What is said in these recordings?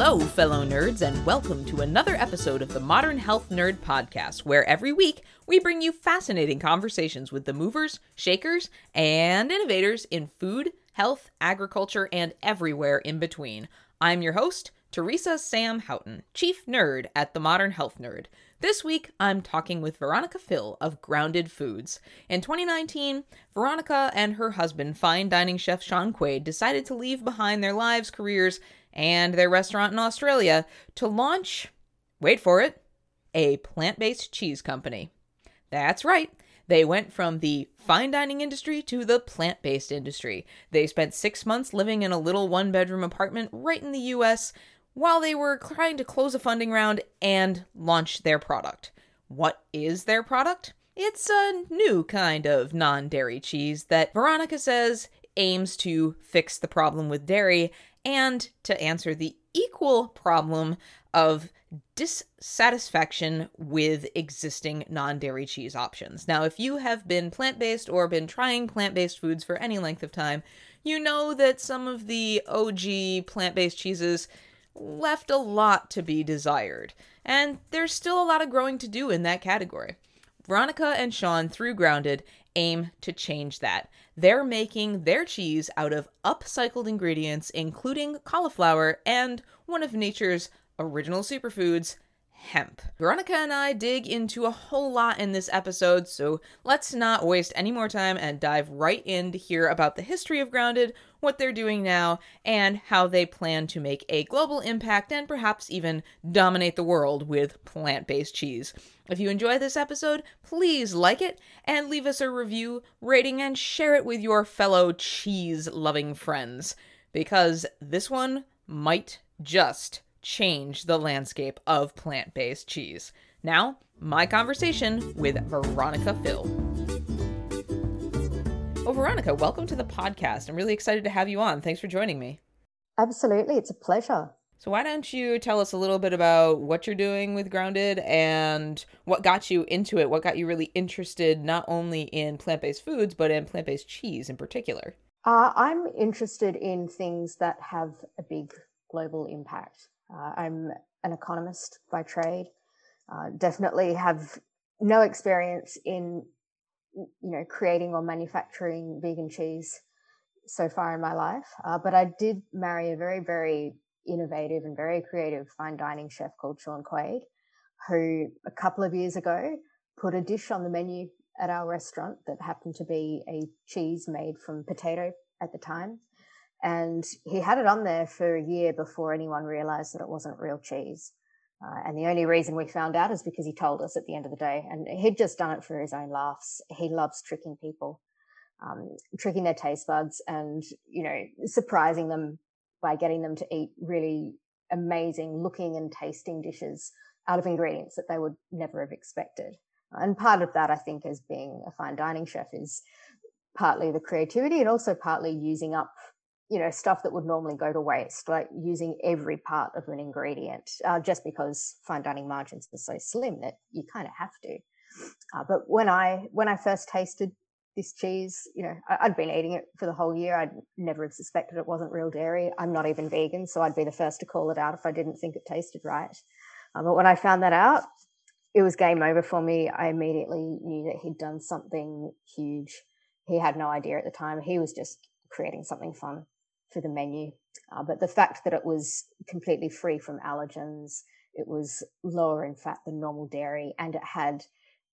Hello, fellow nerds, and welcome to another episode of the Modern Health Nerd Podcast, where every week we bring you fascinating conversations with the movers, shakers, and innovators in food, health, agriculture, and everywhere in between. I'm your host, Teresa Sam Houghton, Chief Nerd at the Modern Health Nerd. This week, I'm talking with Veronica Fil of Grounded Foods. In 2019, Veronica and her husband, fine dining chef Shaun Quade, decided to leave behind their lives, careers, and their restaurant in Australia to launch, wait for it, a plant based cheese company. That's right. They went from the fine dining industry to the plant based industry. They spent six months living in a little one bedroom apartment right in the US while they were trying to close a funding round and launch their product. What is their product? It's a new kind of non dairy cheese that Veronica says aims to fix the problem with dairy and to answer the equal problem of dissatisfaction with existing non dairy cheese options. Now, if you have been plant based or been trying plant based foods for any length of time, you know that some of the OG plant based cheeses left a lot to be desired, and there's still a lot of growing to do in that category. Veronica and Shaun, through Grounded, aim to change that. They're making their cheese out of upcycled ingredients, including cauliflower and one of nature's original superfoods, hemp. Veronica and I dig into a whole lot in this episode, so let's not waste any more time and dive right in to hear about the history of Grounded, what they're doing now, and how they plan to make a global impact and perhaps even dominate the world with plant based cheese. If you enjoy this episode, please like it and leave us a review, rating, and share it with your fellow cheese loving friends, because this one might just change the landscape of plant based cheese. Now, my conversation with Veronica Fil. Well, Veronica, welcome to the podcast. I'm really excited to have you on. Thanks for joining me. Absolutely. It's a pleasure. So, why don't you tell us a little bit about what you're doing with Grounded and what got you into it? What got you really interested not only in plant based foods, but in plant based cheese in particular? Uh, I'm interested in things that have a big global impact. Uh, I'm an economist by trade. Uh, definitely have no experience in, you know, creating or manufacturing vegan cheese so far in my life. Uh, but I did marry a very, very innovative and very creative fine dining chef called Shaun Quade, who a couple of years ago put a dish on the menu at our restaurant that happened to be a cheese made from potato at the time. And he had it on there for a year before anyone realized that it wasn't real cheese. Uh, and the only reason we found out is because he told us at the end of the day. And he'd just done it for his own laughs. He loves tricking people, um, tricking their taste buds and, you know, surprising them by getting them to eat really amazing looking and tasting dishes out of ingredients that they would never have expected. And part of that, I think, as being a fine dining chef is partly the creativity and also partly using up you know stuff that would normally go to waste like using every part of an ingredient uh, just because fine dining margins are so slim that you kind of have to. Uh, but when i when i first tasted this cheese you know I, i'd been eating it for the whole year. I'd never have suspected it wasn't real dairy. I'm not even vegan so i'd be the first to call it out if i didn't think it tasted right. Uh, but when i found that out it was game over for me. I immediately knew that he'd done something huge. He had no idea at the time. He was just creating something fun for the menu. Uh, but the fact that it was completely free from allergens, it was lower in fat than normal dairy, and it had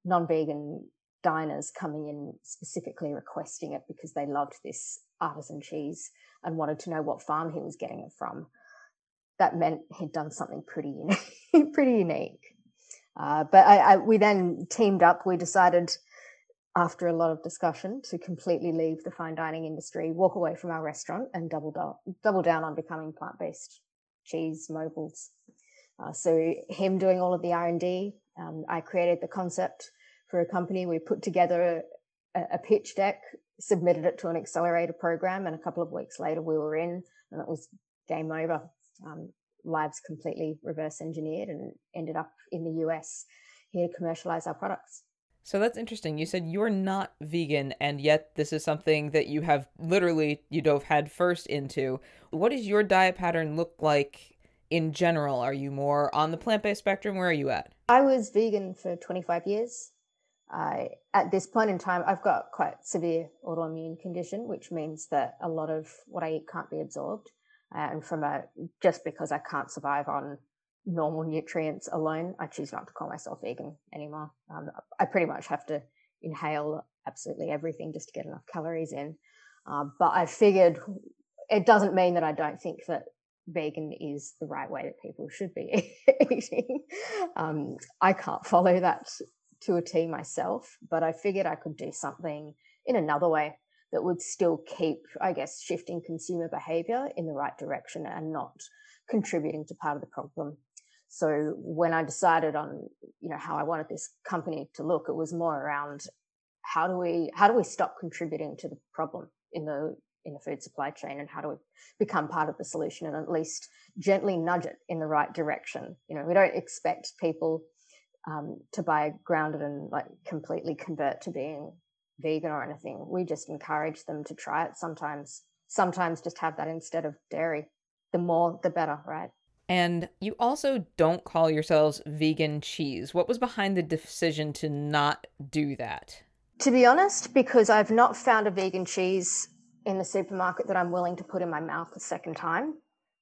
non-vegan diners coming in specifically requesting it because they loved this artisan cheese and wanted to know what farm he was getting it from. That meant he'd done something pretty unique. pretty unique. Uh, but I, I, we then teamed up. We decided after a lot of discussion to completely leave the fine dining industry, walk away from our restaurant and double down, double down on becoming plant-based cheese mobiles. Uh, so him doing all of the R&D, um, I created the concept for a company. We put together a, a, pitch deck, submitted it to an accelerator program, and a couple of weeks later we were in, and it was game over. Um, lives completely reverse engineered and ended up in the US here to commercialize our products. So that's interesting. You said you're not vegan, and yet this is something that you have literally you dove head first into. What does your diet pattern look like in general? Are you more on the plant based spectrum? Where are you at? I was vegan for 25 years. I, at this point in time, I've got quite severe autoimmune condition, which means that a lot of what I eat can't be absorbed. And from a just because I can't survive on normal nutrients alone, I choose not to call myself vegan anymore. Um, I pretty much have to inhale absolutely everything just to get enough calories in. Uh, but I figured it doesn't mean that I don't think that vegan is the right way that people should be eating. Um, I can't follow that to a T myself, but I figured I could do something in another way that would still keep, I guess, shifting consumer behavior in the right direction and not contributing to part of the problem. So when I decided on, you know, how I wanted this company to look, it was more around how do we how do we stop contributing to the problem in the in the food supply chain and how do we become part of the solution and at least gently nudge it in the right direction? You know we don't expect people um, to buy grounded and like completely convert to being vegan or anything. We just encourage them to try it sometimes sometimes just have that instead of dairy. The more the better right and you also don't call yourselves vegan cheese what was behind the decision to not do that to be honest because i've not found a vegan cheese in the supermarket that I'm willing to put in my mouth a second time.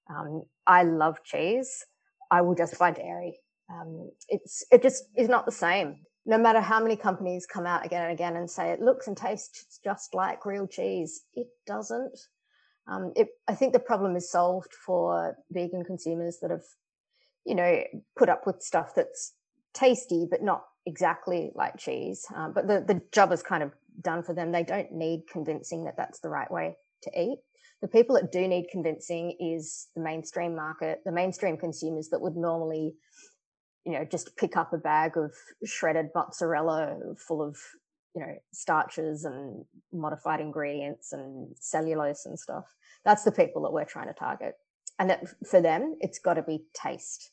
Um, I love cheese. I will just buy dairy. Um, it's it just is not the same. No matter how many companies come out again and again and say it looks and tastes just like real cheese, it doesn't. Um, it, I think the problem is solved for vegan consumers that have, you know, put up with stuff that's tasty but not exactly like cheese. Um, but the the job is kind of done for them. They don't need convincing that that's the right way to eat. The people that do need convincing is the mainstream market, the mainstream consumers that would normally, you know, just pick up a bag of shredded mozzarella full of, you know, starches and modified ingredients and cellulose and stuff. That's the people that we're trying to target. And that for them, it's got to be taste.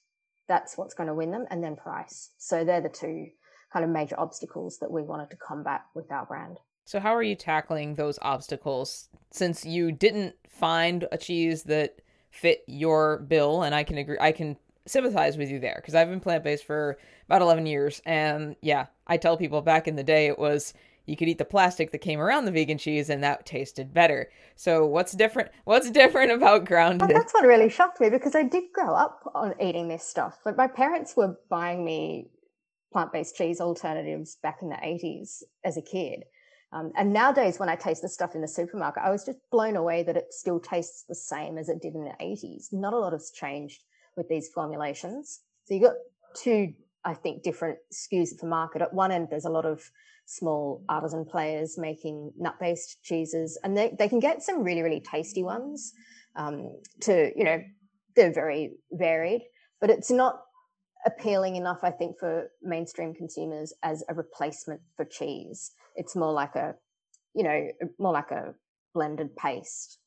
That's what's going to win them, and then price. So they're the two kind of major obstacles that we wanted to combat with our brand. So, how are you tackling those obstacles since you didn't find a cheese that fit your bill? And I can agree, I can sympathize with you there because I've been plant based for about 11 years. And yeah, I tell people back in the day it was you could eat the plastic that came around the vegan cheese and that tasted better. So what's different? What's different about grounded? Well, that's what really shocked me because I did grow up on eating this stuff. But my parents were buying me plant-based cheese alternatives back in the 80s as a kid. Um, and nowadays, when I taste the stuff in the supermarket, I was just blown away that it still tastes the same as it did in the 80s. Not a lot has changed with these formulations. So you've got two, I think, different SKUs for market. At one end, there's a lot of small artisan players making nut-based cheeses, and they, they can get some really, really tasty ones. Um, to you know, they're very varied, but it's not appealing enough, I think, for mainstream consumers as a replacement for cheese. It's more like a, you know, more like a blended paste.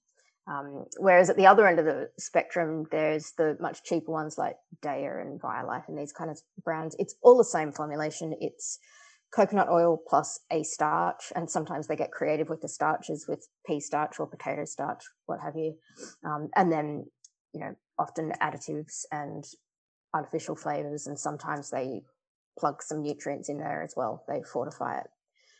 Um, whereas at the other end of the spectrum, there's the much cheaper ones like Daiya and Violife and these kind of brands. It's all the same formulation. It's coconut oil plus a starch, and sometimes they get creative with the starches with pea starch or potato starch, what have you. Um, and then, you know, often additives and artificial flavors, and sometimes they plug some nutrients in there as well. They fortify it.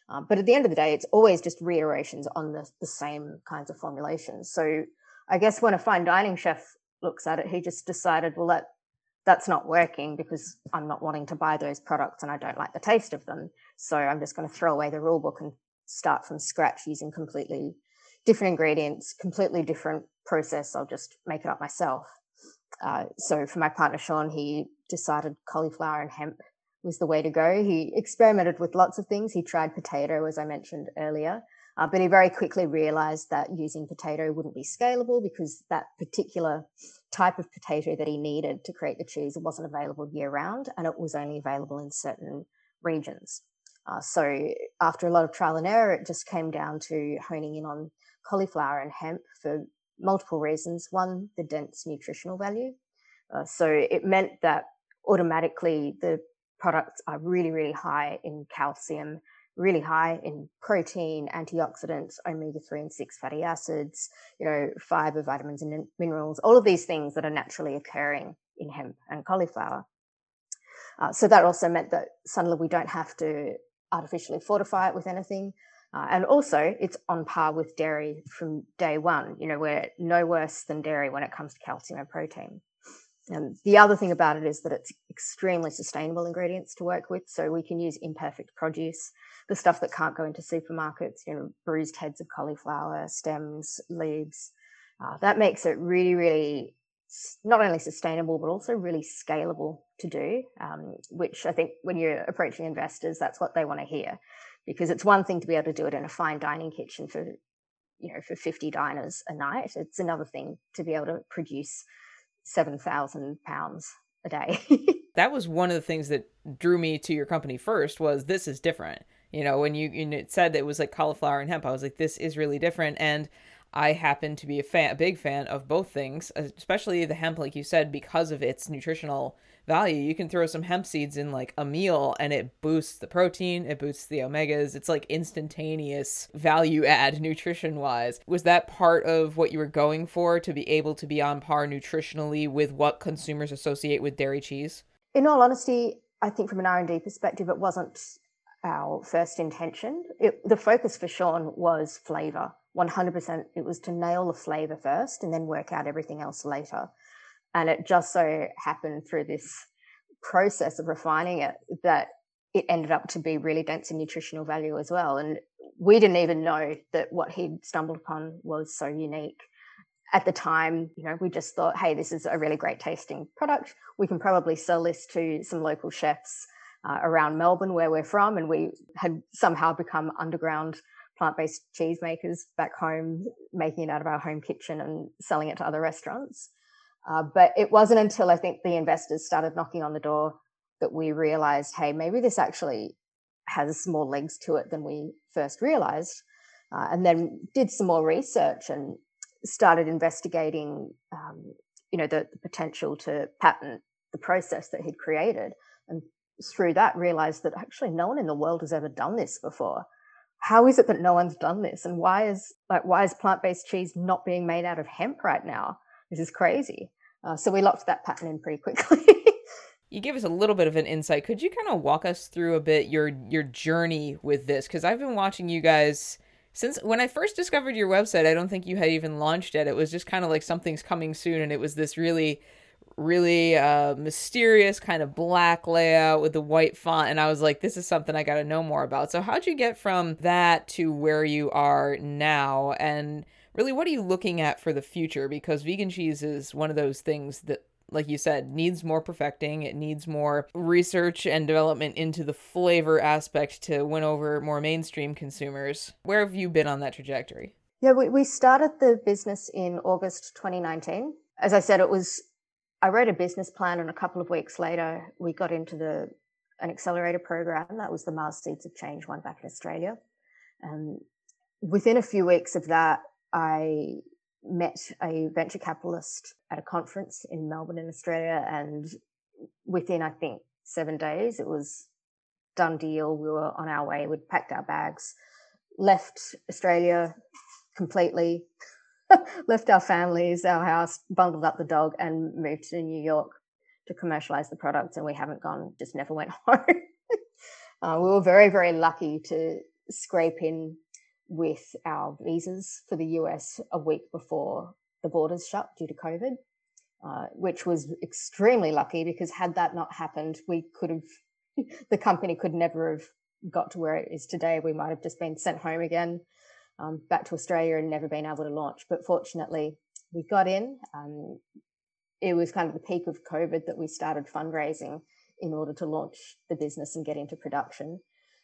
Um, but at the end of the day, it's always just reiterations on the, the same kinds of formulations. So I guess when a fine dining chef looks at it, he just decided, well, that that's not working because I'm not wanting to buy those products and I don't like the taste of them. So I'm just going to throw away the rule book and start from scratch using completely different ingredients, completely different process. I'll just make it up myself. Uh, so for my partner Shaun, he decided cauliflower and hemp was the way to go. He experimented with lots of things. He tried potato, as I mentioned earlier, uh, but he very quickly realized that using potato wouldn't be scalable because that particular type of potato that he needed to create the cheese wasn't available year round and it was only available in certain regions. Uh, so after a lot of trial and error, it just came down to honing in on cauliflower and hemp for multiple reasons. One, the dense nutritional value. Uh, so it meant that automatically the products are really, really high in calcium, really high in protein, antioxidants, omega 3 and 6 fatty acids, you know, fiber, vitamins, and minerals, all of these things that are naturally occurring in hemp and cauliflower. Uh, so that also meant that suddenly we don't have to artificially fortify it with anything. Uh, and also, it's on par with dairy from day one. You know, we're no worse than dairy when it comes to calcium and protein. And the other thing about it is that it's extremely sustainable ingredients to work with. So we can use imperfect produce, the stuff that can't go into supermarkets, you know, bruised heads of cauliflower, stems, leaves. Uh, that makes it really, really not only sustainable, but also really scalable to do, um, which I think when you're approaching investors, that's what they want to hear. Because it's one thing to be able to do it in a fine dining kitchen for, you know, for 50 diners a night. It's another thing to be able to produce 7,000 pounds a day. that was one of the things that drew me to your company first was this is different. You know, when you, you said it was like cauliflower and hemp, I was like, this is really different. And I happen to be a fan, a big fan of both things, especially the hemp, like you said, because of its nutritional value. You can throw some hemp seeds in like a meal and it boosts the protein, it boosts the omegas. It's like instantaneous value add nutrition wise. Was that part of what you were going for to be able to be on par nutritionally with what consumers associate with dairy cheese? In all honesty, I think from an R&D perspective, it wasn't our first intention. It, the focus for Shaun was flavor 100% it was to nail the flavor first and then work out everything else later. And it just so happened through this process of refining it that it ended up to be really dense in nutritional value as well. And we didn't even know that what he'd stumbled upon was so unique. At the time, you know, we just thought, hey, this is a really great tasting product. We can probably sell this to some local chefs uh, around Melbourne, where we're from. And we had somehow become underground plant-based cheese makers back home, making it out of our home kitchen and selling it to other restaurants. Uh, but it wasn't until I think the investors started knocking on the door that we realized, hey, maybe this actually has more legs to it than we first realized. Uh, and then did some more research and started investigating, um, you know, the, the potential to patent the process that he'd created. And through that, realized that actually no one in the world has ever done this before how is it that no one's done this? And why is like why is plant-based cheese not being made out of hemp right now? This is crazy. Uh, so we locked that patent in pretty quickly. You gave us a little bit of an insight. Could you kind of walk us through a bit your your journey with this? Because i've been watching you guys since when i first discovered your website i don't think you had even launched it. It was just kind of like something's coming soon and it was this really really uh, mysterious kind of black layout with the white font and i was like this is something i got to know more about. So how'd you get from that to where you are now? And really what are you looking at for the future? Because vegan cheese is one of those things that like you said needs more perfecting. It needs more research and development into the flavor aspect to win over more mainstream consumers. Where have you been on that trajectory? Yeah we, we started the business in august 2019 as i said it was I wrote a business plan, and a couple of weeks later, we got into the an accelerator program. That was the Mars Seeds of Change one back in Australia. And within a few weeks of that, I met a venture capitalist at a conference in Melbourne, in Australia. And within, I think, seven days, it was done deal. We were on our way. We'd packed our bags, left Australia completely, left our families, our house, bundled up the dog, and moved to New York to commercialize the products. And we haven't gone, just never went home. uh, we were very, very lucky to scrape in with our visas for the US a week before the borders shut due to COVID, uh, which was extremely lucky because had that not happened, we could have, the company could never have got to where it is today. We might have just been sent home again um, back to Australia and never been able to launch. But fortunately, we got in. Um, it was kind of the peak of COVID that we started fundraising in order to launch the business and get into production.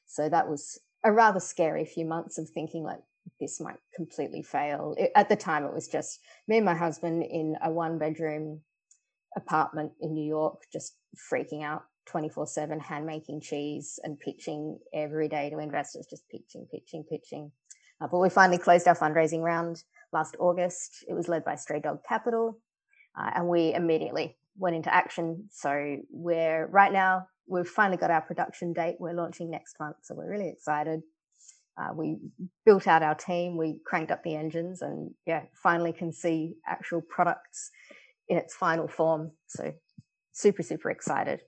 So that was a rather scary few months of thinking like this might completely fail. It, at the time, it was just me and my husband in a one bedroom apartment in New York, just freaking out 24 7, hand making cheese and pitching every day to investors, just pitching, pitching, pitching. Uh, but we finally closed our fundraising round last August. It was led by Stray Dog Capital. Uh, and we immediately went into action. So we're right now we've finally got our production date. We're launching next month, so we're really excited. Uh, we built out our team, we cranked up the engines, and yeah, finally can see actual products in its final form. So super super excited.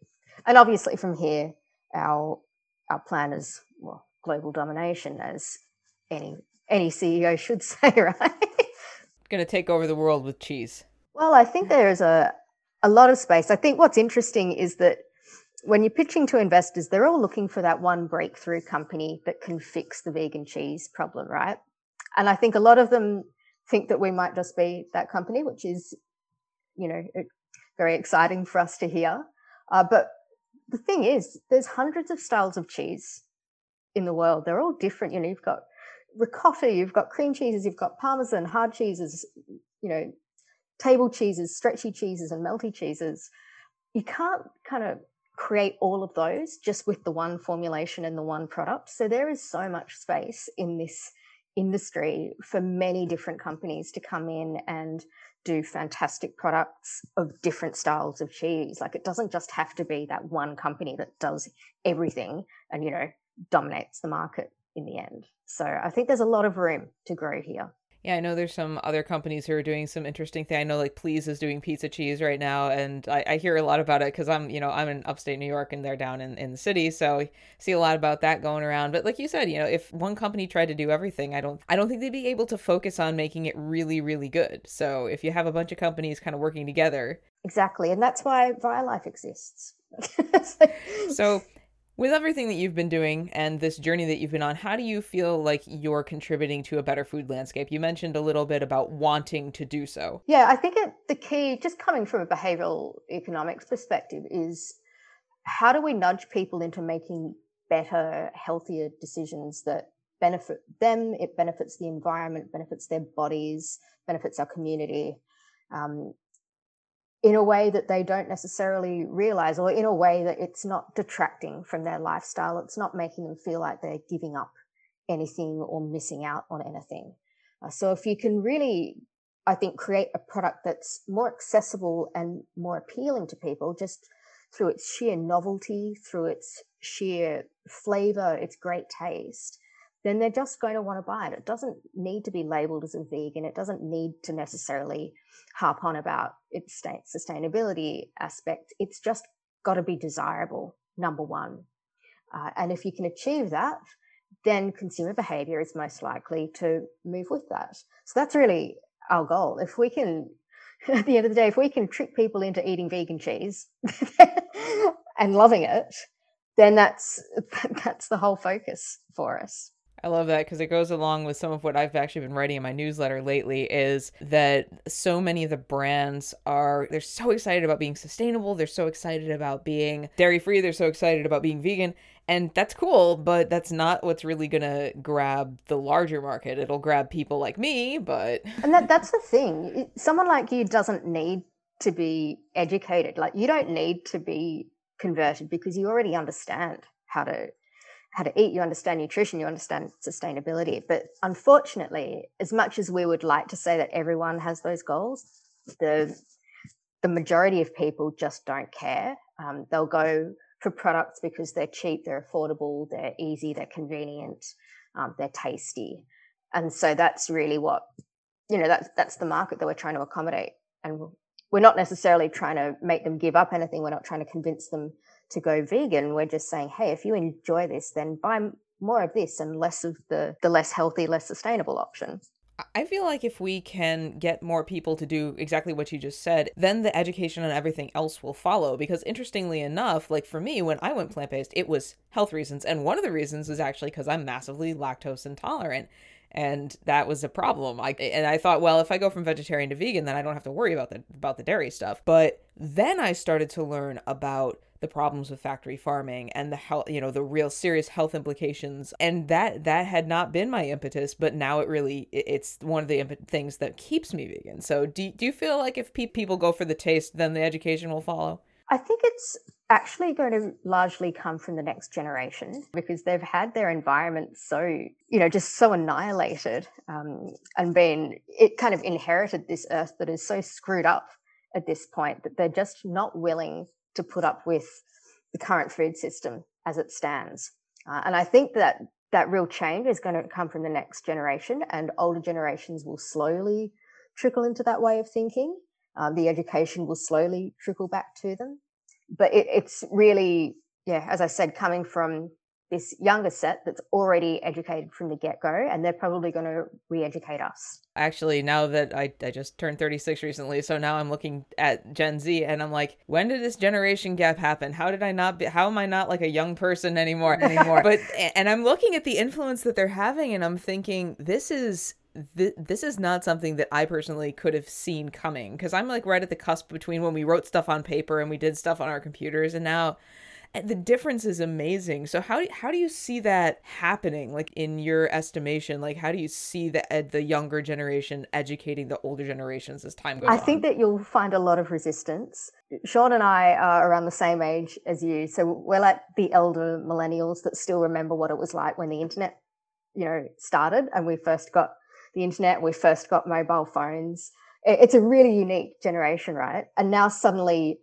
And obviously from here, our our plan is well global domination, as any any CEO should say, right? Going to take over the world with cheese. Well, I think there is a a lot of space. I think what's interesting is that when you're pitching to investors, they're all looking for that one breakthrough company that can fix the vegan cheese problem, right? And I think a lot of them think that we might just be that company, which is, you know, very exciting for us to hear. Uh, but the thing is, there's hundreds of styles of cheese in the world. They're all different. You know, you've got ricotta, you've got cream cheeses, you've got parmesan, hard cheeses, you know, table cheeses, stretchy cheeses, and melty cheeses. You can't kind of create all of those just with the one formulation and the one product. So there is so much space in this industry for many different companies to come in and do fantastic products of different styles of cheese. Like it doesn't just have to be that one company that does everything and, you know, dominates the market in the end. So I think there's a lot of room to grow here. Yeah, I know there's some other companies who are doing some interesting thing. I know like Pleese is doing pizza cheese right now, and I, I hear a lot about it because I'm, you know, I'm in upstate New York and they're down in, in the city, so I see a lot about that going around. But like you said, you know, if one company tried to do everything, I don't, I don't think they'd be able to focus on making it really, really good. So if you have a bunch of companies kind of working together, exactly, and that's why Violife exists. so with everything that you've been doing and this journey that you've been on, how do you feel like you're contributing to a better food landscape? You mentioned a little bit about wanting to do so. Yeah, I think it, the key, just coming from a behavioral economics perspective, is how do we nudge people into making better, healthier decisions that benefit them, it benefits the environment, benefits their bodies, benefits our community. Um, in a way that they don't necessarily realize or in a way that it's not detracting from their lifestyle. It's not making them feel like they're giving up anything or missing out on anything. Uh, so if you can really, I think, create a product that's more accessible and more appealing to people just through its sheer novelty, through its sheer flavor, its great taste, then they're just going to want to buy it. It doesn't need to be labeled as a vegan. It doesn't need to necessarily harp on about its sustainability aspect. It's just got to be desirable, number one. Uh, and if you can achieve that, then consumer behavior is most likely to move with that. So that's really our goal. If we can, at the end of the day, if we can trick people into eating vegan cheese and loving it, then that's that's the whole focus for us. I love that because it goes along with some of what I've actually been writing in my newsletter lately is that so many of the brands are they're so excited about being sustainable, they're so excited about being dairy free, they're so excited about being vegan, and that's cool, but that's not what's really going to grab the larger market. It'll grab people like me, but And that that's the thing. Someone like you doesn't need to be educated. Like you don't need to be converted because you already understand how to how to eat, you understand nutrition, you understand sustainability. But unfortunately, as much as we would like to say that everyone has those goals, the the majority of people just don't care. Um, they'll go for products because they're cheap, they're affordable, they're easy, they're convenient, um, they're tasty, and so that's really what you know. That's that's the market that we're trying to accommodate, and we're not necessarily trying to make them give up anything. We're not trying to convince them to go vegan. We're just saying, hey, if you enjoy this, then buy more of this and less of the the less healthy, less sustainable option. I feel like if we can get more people to do exactly what you just said, then the education and everything else will follow. Because interestingly enough, like for me, when I went plant based, it was health reasons. And one of the reasons was actually because I'm massively lactose intolerant. And that was a problem. I and I thought, well, if I go from vegetarian to vegan, then I don't have to worry about the about the dairy stuff. But then I started to learn about the problems with factory farming and the health you know the real serious health implications. And that that had not been my impetus but now it really it's one of the imp- things that keeps me vegan. So do, do you feel like if pe- people go for the taste then the education will follow? I think it's actually going to largely come from the next generation because they've had their environment so you know just so annihilated um, and been it kind of inherited this earth that is so screwed up at this point that they're just not willing to put up with the current food system as it stands. Uh, and I think that that real change is going to come from the next generation, and older generations will slowly trickle into that way of thinking. Uh, the education will slowly trickle back to them. But it, it's really, yeah, as I said, coming from this younger set that's already educated from the get go, and they're probably going to re educate us. Actually, now that I, I just turned 36 recently, so now I'm looking at Gen Z and I'm like, when did this generation gap happen? How did I not be, how am I not like a young person anymore? anymore? but, and I'm looking at the influence that they're having and I'm thinking, this is th- this is not something that I personally could have seen coming because I'm like right at the cusp between when we wrote stuff on paper and we did stuff on our computers and now the difference is amazing. So how how do you see that happening? Like in your estimation, like how do you see the ed, the younger generation educating the older generations as time goes I on? I think that you'll find a lot of resistance. Shaun and I are around the same age as you, so we're like the elder millennials that still remember what it was like when the internet, you know, started and we first got the internet, we first got mobile phones. It's a really unique generation, right? And now suddenly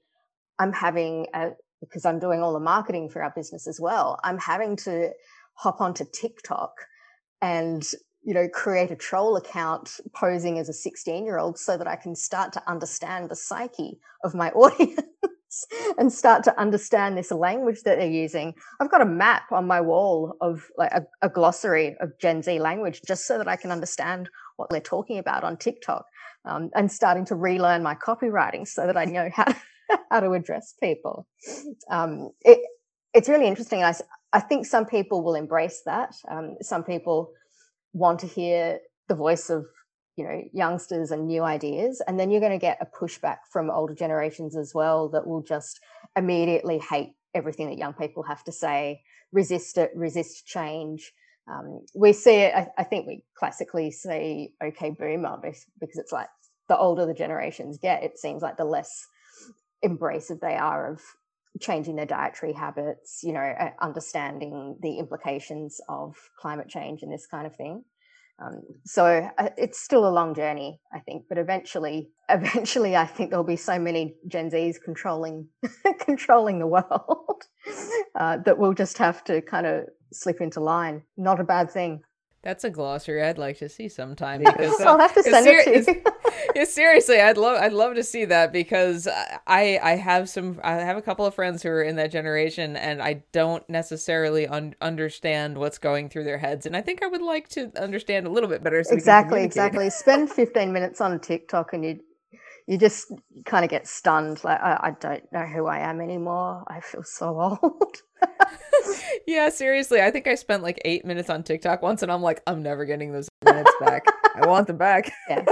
I'm having a, because I'm doing all the marketing for our business as well, I'm having to hop onto TikTok and you know create a troll account posing as a 16 year old so that I can start to understand the psyche of my audience and start to understand this language that they're using. I've got a map on my wall of like a, a glossary of Gen Z language just so that I can understand what they're talking about on TikTok um, and starting to relearn my copywriting so that I know how how to address people. Um, it, it's really interesting. I, I think some people will embrace that. Um, some people want to hear the voice of you know youngsters and new ideas and then you're going to get a pushback from older generations as well that will just immediately hate everything that young people have to say resist it resist change um, we see it I, I, think we classically see okay boomer because it's like the older the generations get it seems like the less embracive they are of changing their dietary habits, you know, understanding the implications of climate change and this kind of thing. Um, so uh, it's still a long journey, I think, but eventually, eventually, I think there'll be so many Gen Zs controlling, controlling the world uh, that we'll just have to kind of slip into line. Not a bad thing. That's a glossary I'd like to see sometime. Because, uh, I'll have to send ser- it to you. yeah, seriously, I'd love I'd love to see that because I I have some I have a couple of friends who are in that generation and I don't necessarily un- understand what's going through their heads and I think I would like to understand a little bit better. So exactly, exactly. Spend fifteen minutes on TikTok and you you just kind of get stunned. Like I, I don't know who I am anymore. I feel so old. yeah, seriously. I think I spent like eight minutes on TikTok once, and I'm like, I'm never getting those minutes back. I want them back. Yeah.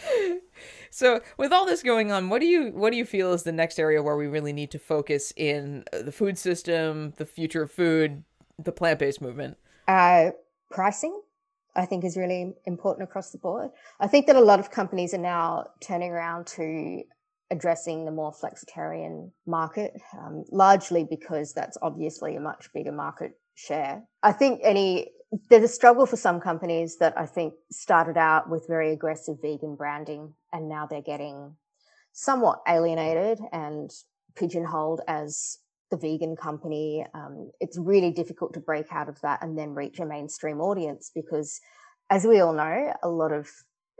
so, with all this going on, what do you what do you feel is the next area where we really need to focus in uh, the food system, the future of food, the plant based movement? Uh, pricing. I think is really important across the board. I think that a lot of companies are now turning around to addressing the more flexitarian market, um, largely because that's obviously a much bigger market share. I think any there's a struggle for some companies that I think started out with very aggressive vegan branding and now they're getting somewhat alienated and pigeonholed as the vegan company. Um, it's really difficult to break out of that and then reach a mainstream audience because, as we all know, a lot of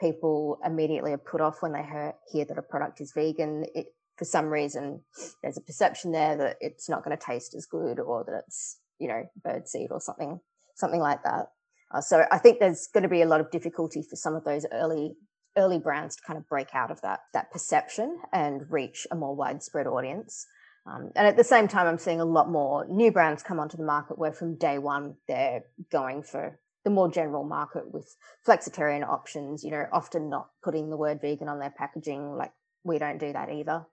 people immediately are put off when they hear, hear that a product is vegan. It, for some reason, there's a perception there that it's not going to taste as good or that it's, you know, birdseed or something, something like that. Uh, so I think there's going to be a lot of difficulty for some of those early early brands to kind of break out of that that perception and reach a more widespread audience. Um, and at the same time, I'm seeing a lot more new brands come onto the market where from day one they're going for the more general market with flexitarian options, you know, often not putting the word vegan on their packaging. Like we don't do that either,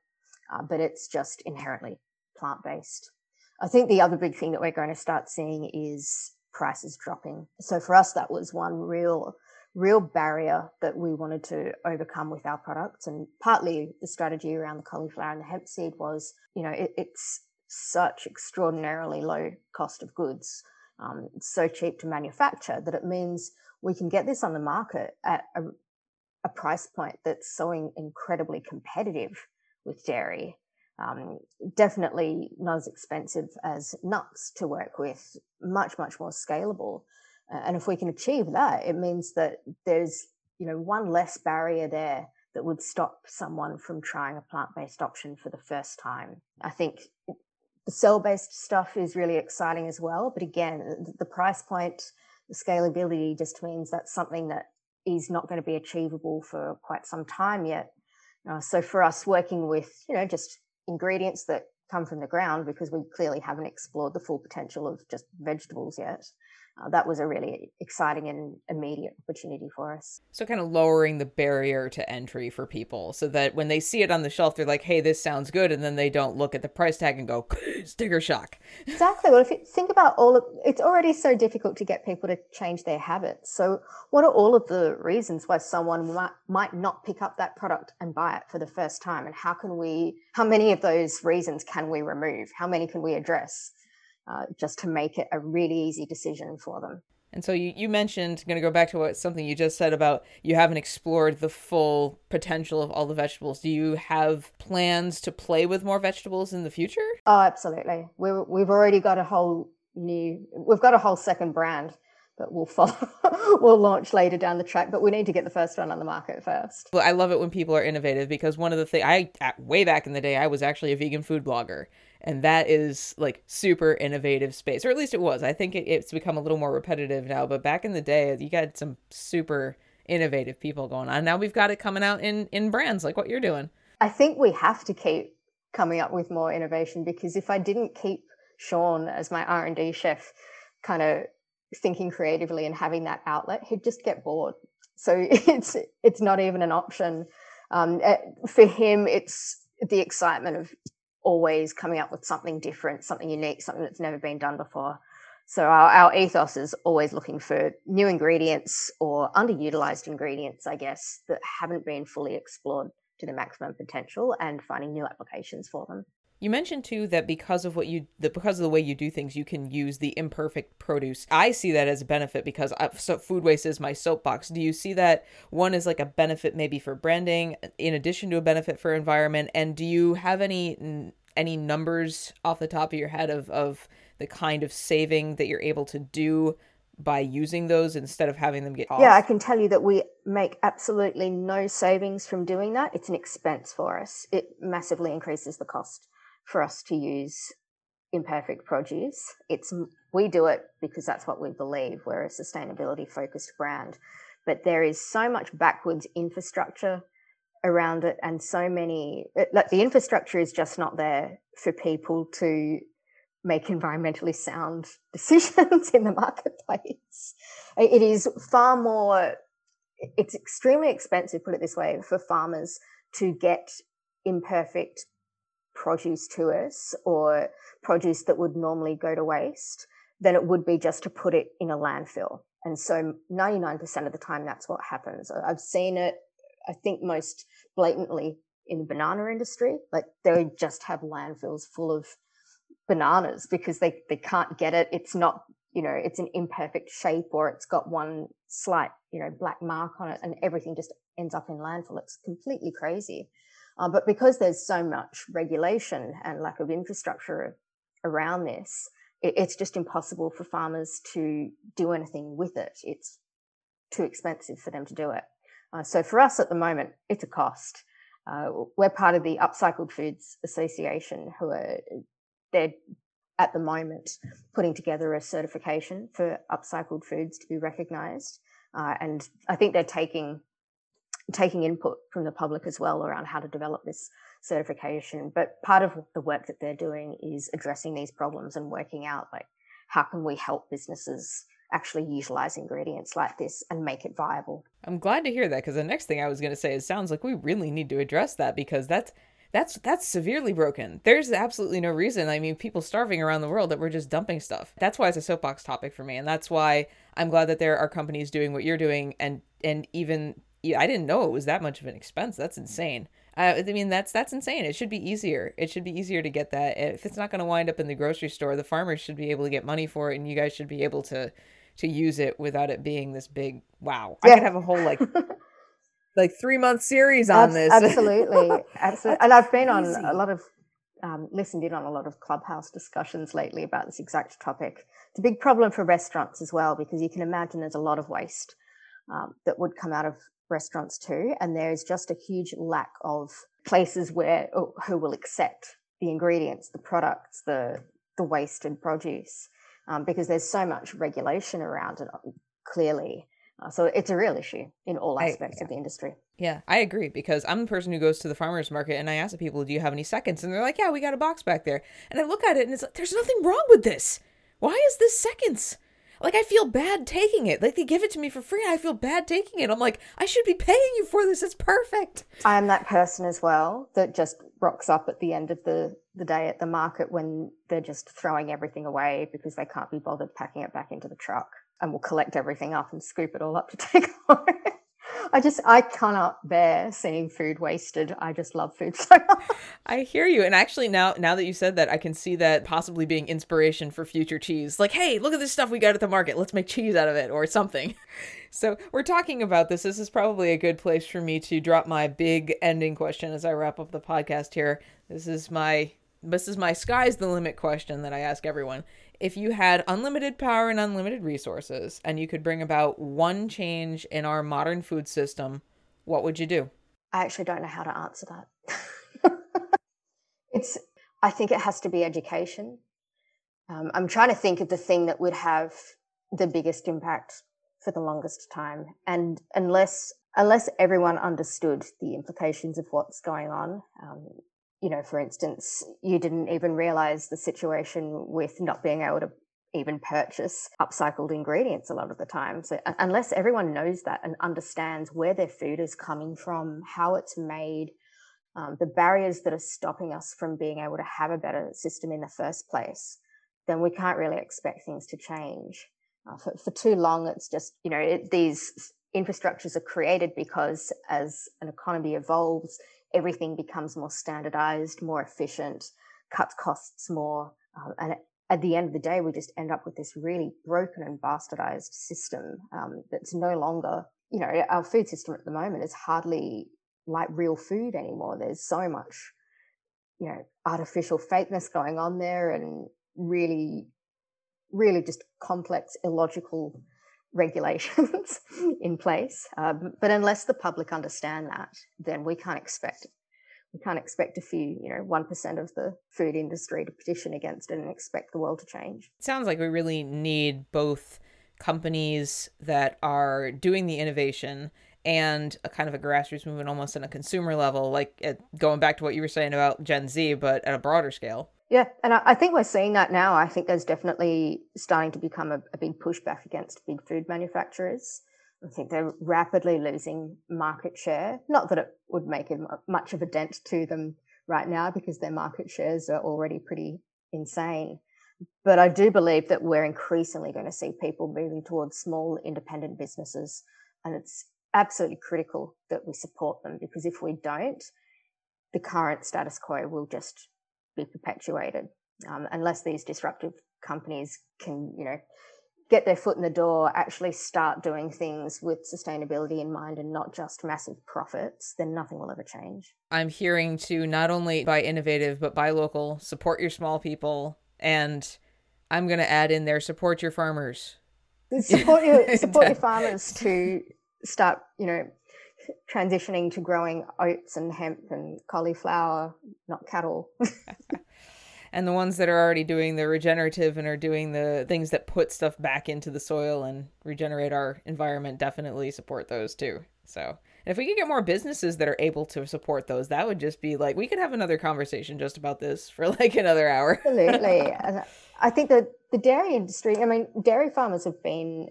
uh, but it's just inherently plant based. I think the other big thing that we're going to start seeing is prices dropping. So for us, that was one real, real barrier that we wanted to overcome with our products. And partly the strategy around the cauliflower and the hemp seed was, you know, it, it's such extraordinarily low cost of goods um, it's so cheap to manufacture that it means we can get this on the market at a, a price point that's so in- incredibly competitive with dairy. Um, definitely not as expensive as nuts to work with, much, much more scalable. And if we can achieve that, it means that there's, you know, one less barrier there that would stop someone from trying a plant-based option for the first time. I think the cell-based stuff is really exciting as well, but again, the price point, the scalability just means that's something that is not going to be achievable for quite some time yet. Uh, so for us working with, you know, just ingredients that come from the ground because we clearly haven't explored the full potential of just vegetables yet uh, that was a really exciting and immediate opportunity for us. So, kind of lowering the barrier to entry for people so that when they see it on the shelf, they're like, hey, this sounds good. And then they don't look at the price tag and go, sticker shock. Exactly. Well, if you think about all of it's already so difficult to get people to change their habits. So, what are all of the reasons why someone might, might not pick up that product and buy it for the first time? And how can we, how many of those reasons can we remove? How many can we address? Uh, just to make it a really easy decision for them. And so you, you mentioned, going to go back to what something you just said about you haven't explored the full potential of all the vegetables. Do you have plans to play with more vegetables in the future? Oh, absolutely. we we've already got a whole new, we've got a whole second brand that we'll follow, we'll launch later down the track. But we need to get the first one on the market first. Well, I love it when people are innovative because one of the things I, way back in the day, I was actually a vegan food blogger and that is like super innovative space or at least it was i think it, it's become a little more repetitive now but back in the day you got some super innovative people going on now we've got it coming out in in brands like what you're doing i think we have to keep coming up with more innovation because if i didn't keep Shaun as my r&d chef kind of thinking creatively and having that outlet he'd just get bored so it's it's not even an option um, eh, for him it's the excitement of always coming up with something different, something unique, something that's never been done before. So our, our ethos is always looking for new ingredients or underutilized ingredients, I guess, that haven't been fully explored to the maximum potential and finding new applications for them. You mentioned too that because of what you, the, because of the way you do things, you can use the imperfect produce. I see that as a benefit because I, so food waste is my soapbox. Do you see that one is like a benefit maybe for branding, in addition to a benefit for environment? And do you have any any numbers off the top of your head of of the kind of saving that you're able to do by using those instead of having them get off? Yeah, I can tell you that we make absolutely no savings from doing that. It's an expense for us. It massively increases the cost for us to use imperfect produce. It's we do it because that's what we believe. We're a sustainability focused brand, but there is so much backwards infrastructure around it, and so many uh, like the infrastructure is just not there for people to make environmentally sound decisions in the marketplace. It is far more. It's extremely expensive, put it this way, for farmers to get imperfect produce to us or produce that would normally go to waste than it would be just to put it in a landfill. And so 99% of the time, that's what happens. I've seen it, I think, most blatantly in the banana industry. Like they just have landfills full of bananas because they, they can't get it. It's not, you know, it's an imperfect shape or it's got one slight, you know, black mark on it and everything just ends up in landfill. It's completely crazy. Uh, but because there's so much regulation and lack of infrastructure around this, it, it's just impossible for farmers to do anything with it. It's too expensive for them to do it. Uh, so for us at the moment, it's a cost. Uh, we're part of the Upcycled Foods Association, who are they're at the moment putting together a certification for upcycled foods to be recognised, uh, and I think they're taking taking input from the public as well around how to develop this certification. But part of the work that they're doing is addressing these problems and working out like how can we help businesses actually utilize ingredients like this and make it viable. I'm glad to hear that because the next thing I was going to say is sounds like we really need to address that because that's that's that's severely broken. There's absolutely no reason. I mean, people starving around the world that we're just dumping stuff. That's why it's a soapbox topic for me, and that's why I'm glad that there are companies doing what you're doing, and and even I didn't know it was that much of an expense. That's insane. Uh, I mean, that's that's insane. It should be easier. It should be easier to get that. If it's not going to wind up in the grocery store, the farmers should be able to get money for it, and you guys should be able to to use it without it being this big wow. Yeah. I could have a whole like like three month series on Ab- this. Absolutely, absolutely. and I've been on a lot of um, listened in on a lot of clubhouse discussions lately about this exact topic. It's a big problem for restaurants as well because you can imagine there's a lot of waste um, that would come out of restaurants too, and there is just a huge lack of places where oh, who will accept the ingredients, the products, the the wasted produce, um, because there's so much regulation around it. Clearly, uh, so it's a real issue in all aspects I, yeah. of the industry. Yeah, I agree because I'm the person who goes to the farmers market and I ask the people, "Do you have any seconds?" And they're like, "Yeah, we got a box back there." And I look at it and it's like, "There's nothing wrong with this. Why is this seconds?" Like I feel bad taking it. Like they give it to me for free. I feel bad taking it. I'm like, I should be paying you for this. It's perfect. I am that person as well that just rocks up at the end of the the day at the market when they're just throwing everything away because they can't be bothered packing it back into the truck and will collect everything up and scoop it all up to take home. I just I cannot bear seeing food wasted. I just love food so much. I hear you. And actually now now that you said that, I can see that possibly being inspiration for future cheese. Like, hey, look at this stuff we got at the market. Let's make cheese out of it or something. So we're talking about this. This is probably a good place for me to drop my big ending question as I wrap up the podcast here. This is my this is my sky's the limit question that I ask everyone if you had unlimited power and unlimited resources and you could bring about one change in our modern food system, what would you do? I actually don't know how to answer that. it's I think it has to be education. Um, I'm trying to think of the thing that would have the biggest impact for the longest time, and unless unless everyone understood the implications of what's going on, um, you know, for instance, you didn't even realize the situation with not being able to even purchase upcycled ingredients a lot of the time. So unless everyone knows that and understands where their food is coming from, how it's made, um, the barriers that are stopping us from being able to have a better system in the first place, then we can't really expect things to change. Uh, for, for, too long, it's just, you know, it, these infrastructures are created because as an economy evolves, everything becomes more standardized, more efficient, cuts costs more. Uh, and at the end of the day, we just end up with this really broken and bastardized system um, that's no longer, you know, our food system at the moment is hardly like real food anymore. There's so much, you know, artificial fakeness going on there and really, really just complex, illogical regulations in place. Um, but unless the public understand that, then we can't expect we can't expect a few, you know, one percent of the food industry to petition against it and expect the world to change. It sounds like we really need both companies that are doing the innovation and a kind of a grassroots movement almost on a consumer level like going back to what you were saying about gen z but at a broader scale yeah, and I, think we're seeing that now. I think there's definitely starting to become a, a big pushback against big food manufacturers. I think they're rapidly losing market share. Not that it would make much of a dent to them right now because their market shares are already pretty insane. But I do believe that we're increasingly going to see people moving towards small independent businesses. And it's absolutely critical that we support them because if we don't, the current status quo will just be perpetuated um, unless these disruptive companies can, you know, get their foot in the door, actually start doing things with sustainability in mind and not just massive profits, then nothing will ever change. I'm hearing to not only buy innovative, but buy local, support your small people, and I'm going to add in there support your farmers. Support your support your farmers to start, you know, transitioning to growing oats and hemp and cauliflower, not cattle. and the ones that are already doing the regenerative and are doing the things that put stuff back into the soil and regenerate our environment definitely support those too. So, if we could get more businesses that are able to support those, that would just be like we could have another conversation just about this for like another hour. Absolutely. and I think that the dairy industry, I mean, dairy farmers have been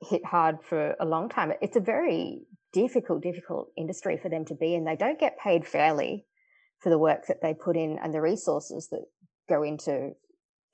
hit hard for a long time. It's a very difficult, difficult industry for them to be in. They don't get paid fairly for the work that they put in and the resources that go into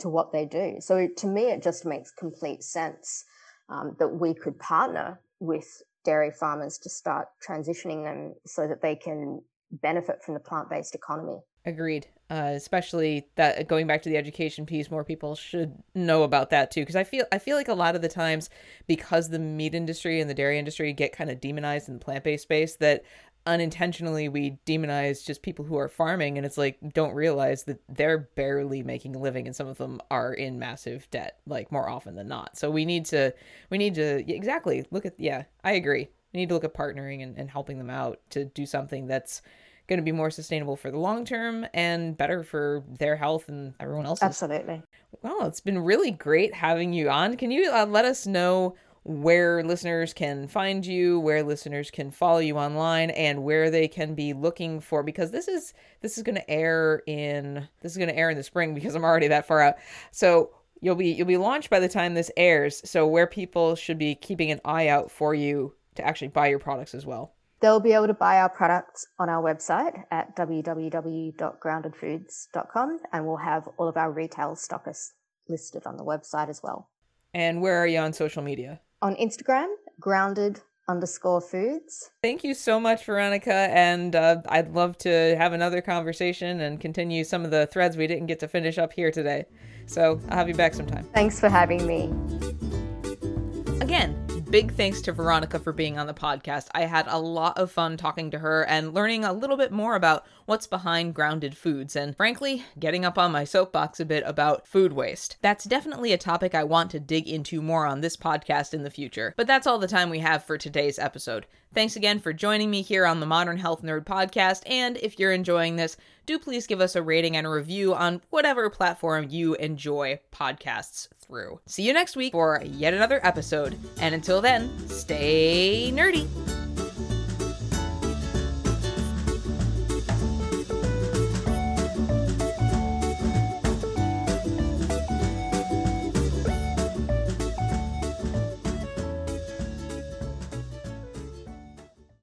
to what they do. So to me, it just makes complete sense um, that we could partner with dairy farmers to start transitioning them so that they can benefit from the plant-based economy. Agreed. Uh, especially that going back to the education piece, more people should know about that too. Because I feel I feel like a lot of the times, because the meat industry and the dairy industry get kind of demonized in the plant based space, that unintentionally we demonize just people who are farming and it's like don't realize that they're barely making a living and some of them are in massive debt like more often than not so we need to we need to exactly look at yeah i agree we need to look at partnering and, and helping them out to do something that's going to be more sustainable for the long term and better for their health and everyone else. Absolutely. Well, it's been really great having you on. Can you uh, let us know where listeners can find you, where listeners can follow you online, and where they can be looking for because this is this is going to air in this is going to air in the spring because I'm already that far out. So you'll be you'll be launched by the time this airs. So where people should be keeping an eye out for you to actually buy your products as well. They'll be able to buy our products on our website at www.groundedfoods.com and we'll have all of our retail stockists listed on the website as well. And where are you on social media? On Instagram, grounded underscore foods. Thank you so much, Veronica. And uh, I'd love to have another conversation and continue some of the threads we didn't get to finish up here today. So I'll have you back sometime. Thanks for having me. Big thanks to Veronica for being on the podcast. I had a lot of fun talking to her and learning a little bit more about what's behind grounded foods, and frankly, getting up on my soapbox a bit about food waste. That's definitely a topic I want to dig into more on this podcast in the future. But that's all the time we have for today's episode. Thanks again for joining me here on the Modern Health Nerd podcast, and if you're enjoying this, do please give us a rating and a review on whatever platform you enjoy podcasts through. See you next week for yet another episode, and until then, stay nerdy.